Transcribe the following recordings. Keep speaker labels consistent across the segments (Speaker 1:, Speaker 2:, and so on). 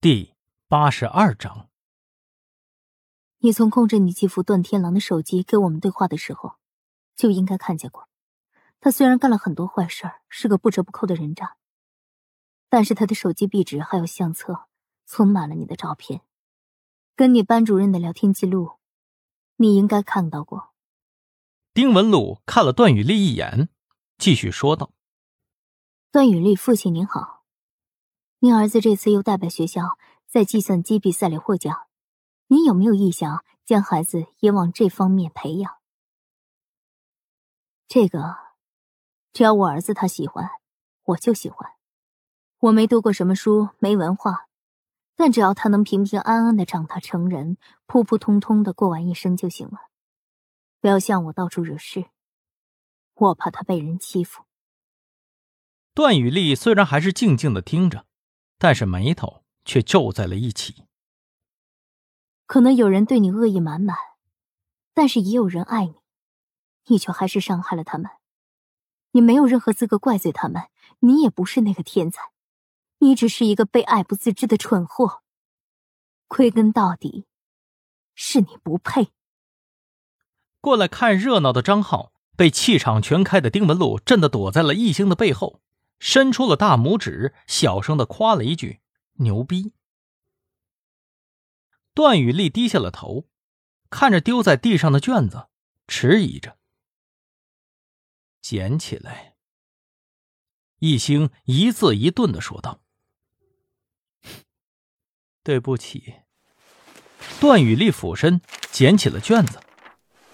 Speaker 1: 第八十二章，
Speaker 2: 你从控制你继父段天狼的手机给我们对话的时候，就应该看见过。他虽然干了很多坏事儿，是个不折不扣的人渣，但是他的手机壁纸还有相册，存满了你的照片，跟你班主任的聊天记录，你应该看到过。
Speaker 1: 丁文璐看了段雨丽一眼，继续说道：“
Speaker 2: 段雨丽，父亲您好。”您儿子这次又代表学校在计算机比赛里获奖，您有没有意向将孩子也往这方面培养？这个，只要我儿子他喜欢，我就喜欢。我没读过什么书，没文化，但只要他能平平安安的长大成人，普普通通的过完一生就行了。不要向我到处惹事，我怕他被人欺负。
Speaker 1: 段雨丽虽然还是静静的听着。但是眉头却皱在了一起。
Speaker 2: 可能有人对你恶意满满，但是也有人爱你，你却还是伤害了他们。你没有任何资格怪罪他们，你也不是那个天才，你只是一个被爱不自知的蠢货。归根到底，是你不配。
Speaker 1: 过来看热闹的张浩被气场全开的丁文璐震得躲在了易星的背后。伸出了大拇指，小声的夸了一句：“牛逼。”段雨丽低下了头，看着丢在地上的卷子，迟疑着：“捡起来。”一星一字一顿的说道：“对不起。”段雨丽俯身捡起了卷子，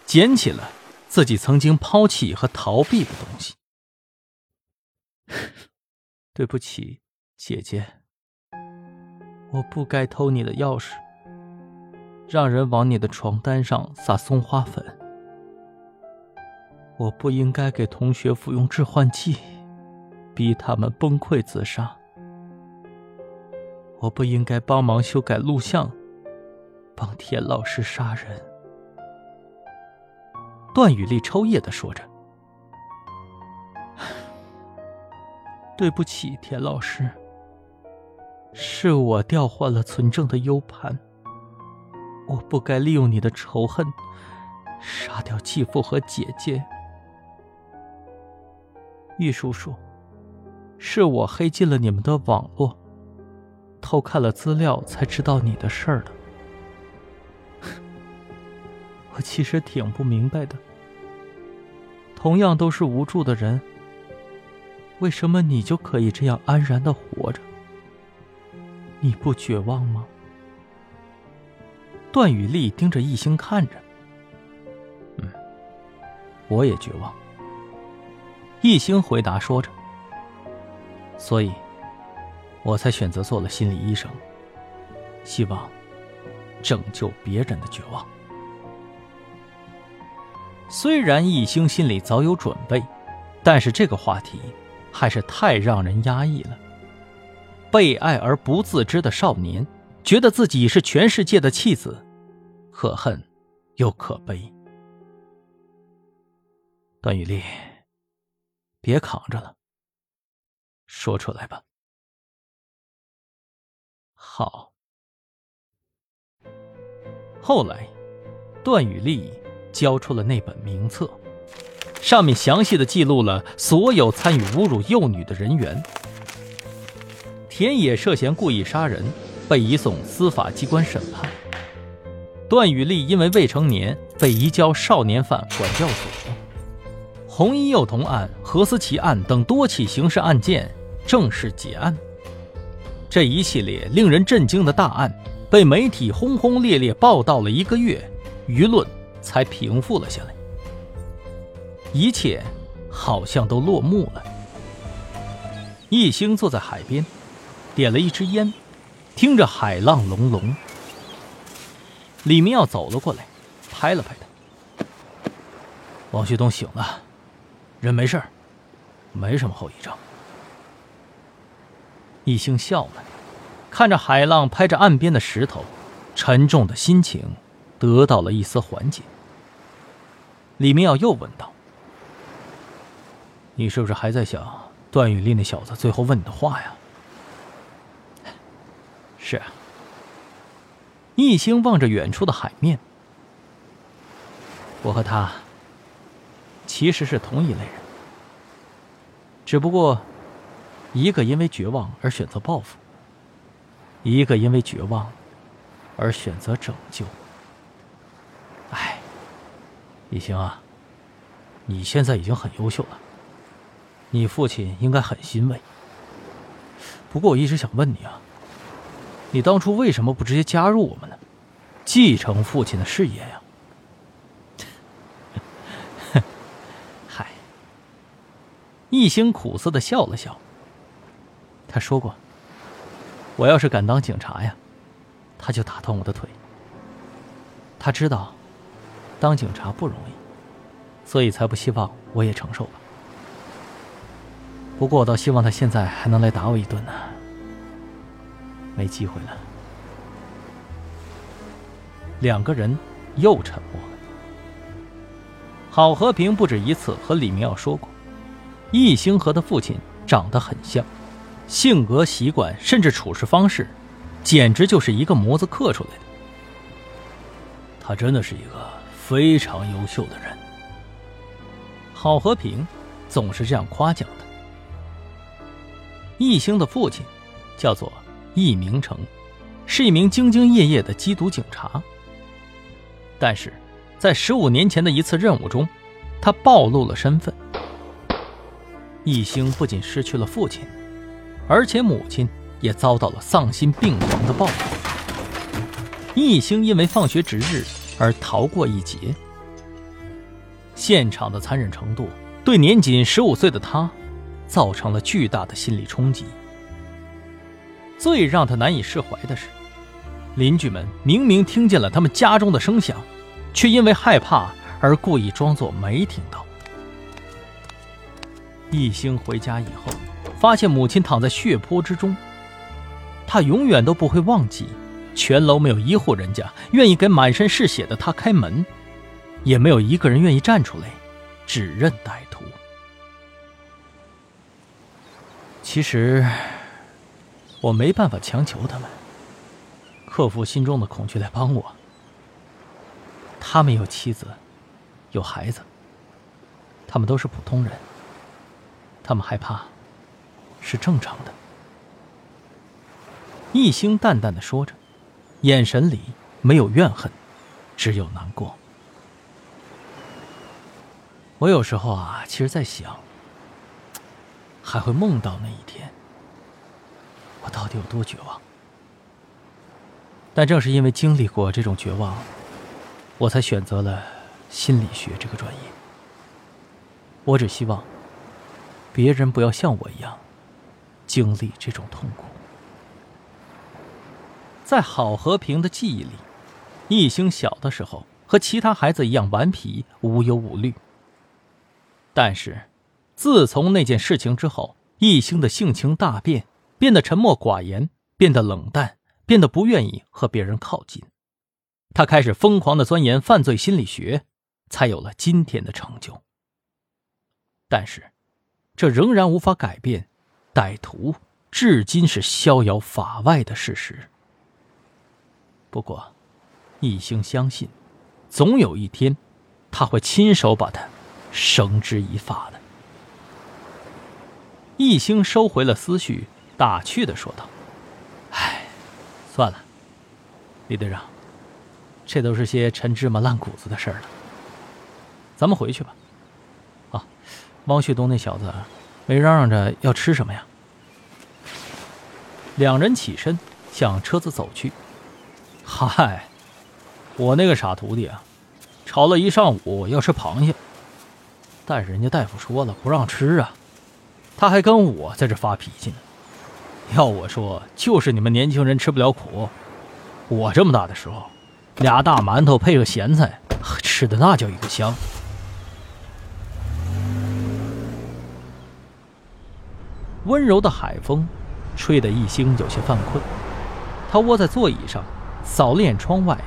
Speaker 1: 捡起了自己曾经抛弃和逃避的东西。对不起，姐姐，我不该偷你的钥匙，让人往你的床单上撒松花粉。我不应该给同学服用致幻剂，逼他们崩溃自杀。我不应该帮忙修改录像，帮田老师杀人。段雨丽抽噎的说着。对不起，田老师，是我调换了存证的 U 盘。我不该利用你的仇恨，杀掉继父和姐姐。玉叔叔，是我黑进了你们的网络，偷看了资料才知道你的事儿的。我其实挺不明白的，同样都是无助的人。为什么你就可以这样安然的活着？你不绝望吗？段雨丽盯着易星看着。嗯，我也绝望。易星回答说着。所以，我才选择做了心理医生，希望拯救别人的绝望。虽然易星心里早有准备，但是这个话题。还是太让人压抑了。被爱而不自知的少年，觉得自己是全世界的弃子，可恨又可悲。段雨丽，别扛着了，说出来吧。好。后来，段雨丽交出了那本名册。上面详细的记录了所有参与侮辱幼女的人员。田野涉嫌故意杀人，被移送司法机关审判。段雨丽因为未成年，被移交少年犯管教所。红衣幼童案、何思琪案等多起刑事案件正式结案。这一系列令人震惊的大案，被媒体轰轰烈烈报道了一个月，舆论才平复了下来。一切好像都落幕了。一星坐在海边，点了一支烟，听着海浪隆隆。李明耀走了过来，拍了拍他：“王旭东醒了，人没事没什么后遗症。”一星笑了，看着海浪拍着岸边的石头，沉重的心情得到了一丝缓解。李明耀又问道。你是不是还在想段雨丽那小子最后问你的话呀？是啊。一星望着远处的海面，我和他其实是同一类人，只不过一个因为绝望而选择报复，一个因为绝望而选择拯救。哎，一星啊，你现在已经很优秀了，你父亲应该很欣慰。不过我一直想问你啊。你当初为什么不直接加入我们呢？继承父亲的事业呀？嗨，一星苦涩的笑了笑。他说过：“我要是敢当警察呀，他就打断我的腿。”他知道，当警察不容易，所以才不希望我也承受吧。不过我倒希望他现在还能来打我一顿呢。没机会了。两个人又沉默了。郝和平不止一次和李明耀说过，易星和他父亲长得很像，性格、习惯甚至处事方式，简直就是一个模子刻出来的。他真的是一个非常优秀的人。郝和平总是这样夸奖他。易星的父亲叫做。易明成是一名兢兢业业的缉毒警察，但是，在十五年前的一次任务中，他暴露了身份。易星不仅失去了父亲，而且母亲也遭到了丧心病狂的报复。易星因为放学值日而逃过一劫，现场的残忍程度对年仅十五岁的他造成了巨大的心理冲击。最让他难以释怀的是，邻居们明明听见了他们家中的声响，却因为害怕而故意装作没听到。一星回家以后，发现母亲躺在血泊之中，他永远都不会忘记，全楼没有一户人家愿意给满身是血的他开门，也没有一个人愿意站出来指认歹徒。其实。我没办法强求他们克服心中的恐惧来帮我。他们有妻子，有孩子，他们都是普通人。他们害怕，是正常的。一星淡淡的说着，眼神里没有怨恨，只有难过。我有时候啊，其实在想，还会梦到那一天。我到底有多绝望？但正是因为经历过这种绝望，我才选择了心理学这个专业。我只希望别人不要像我一样经历这种痛苦。在郝和平的记忆里，易星小的时候和其他孩子一样顽皮、无忧无虑。但是，自从那件事情之后，易星的性情大变。变得沉默寡言，变得冷淡，变得不愿意和别人靠近。他开始疯狂的钻研犯罪心理学，才有了今天的成就。但是，这仍然无法改变歹徒至今是逍遥法外的事实。不过，一星相信，总有一天，他会亲手把他绳之以法的。一星收回了思绪。打趣的说道：“哎，算了，李队长，这都是些陈芝麻烂谷子的事儿了。咱们回去吧。啊，汪旭东那小子没嚷嚷着要吃什么呀？”两人起身向车子走去。嗨，我那个傻徒弟啊，吵了一上午要吃螃蟹，但是人家大夫说了不让吃啊，他还跟我在这发脾气呢。要我说，就是你们年轻人吃不了苦。我这么大的时候，俩大馒头配个咸菜，吃的那叫一个香。温柔的海风，吹得一星有些犯困。他窝在座椅上，扫了眼窗外，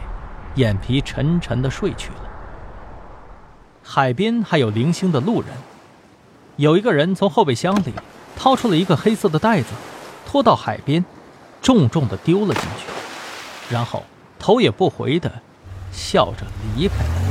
Speaker 1: 眼皮沉沉的睡去了。海边还有零星的路人，有一个人从后备箱里掏出了一个黑色的袋子拖到海边重重的丢了进去然后头也不回的笑着离开了。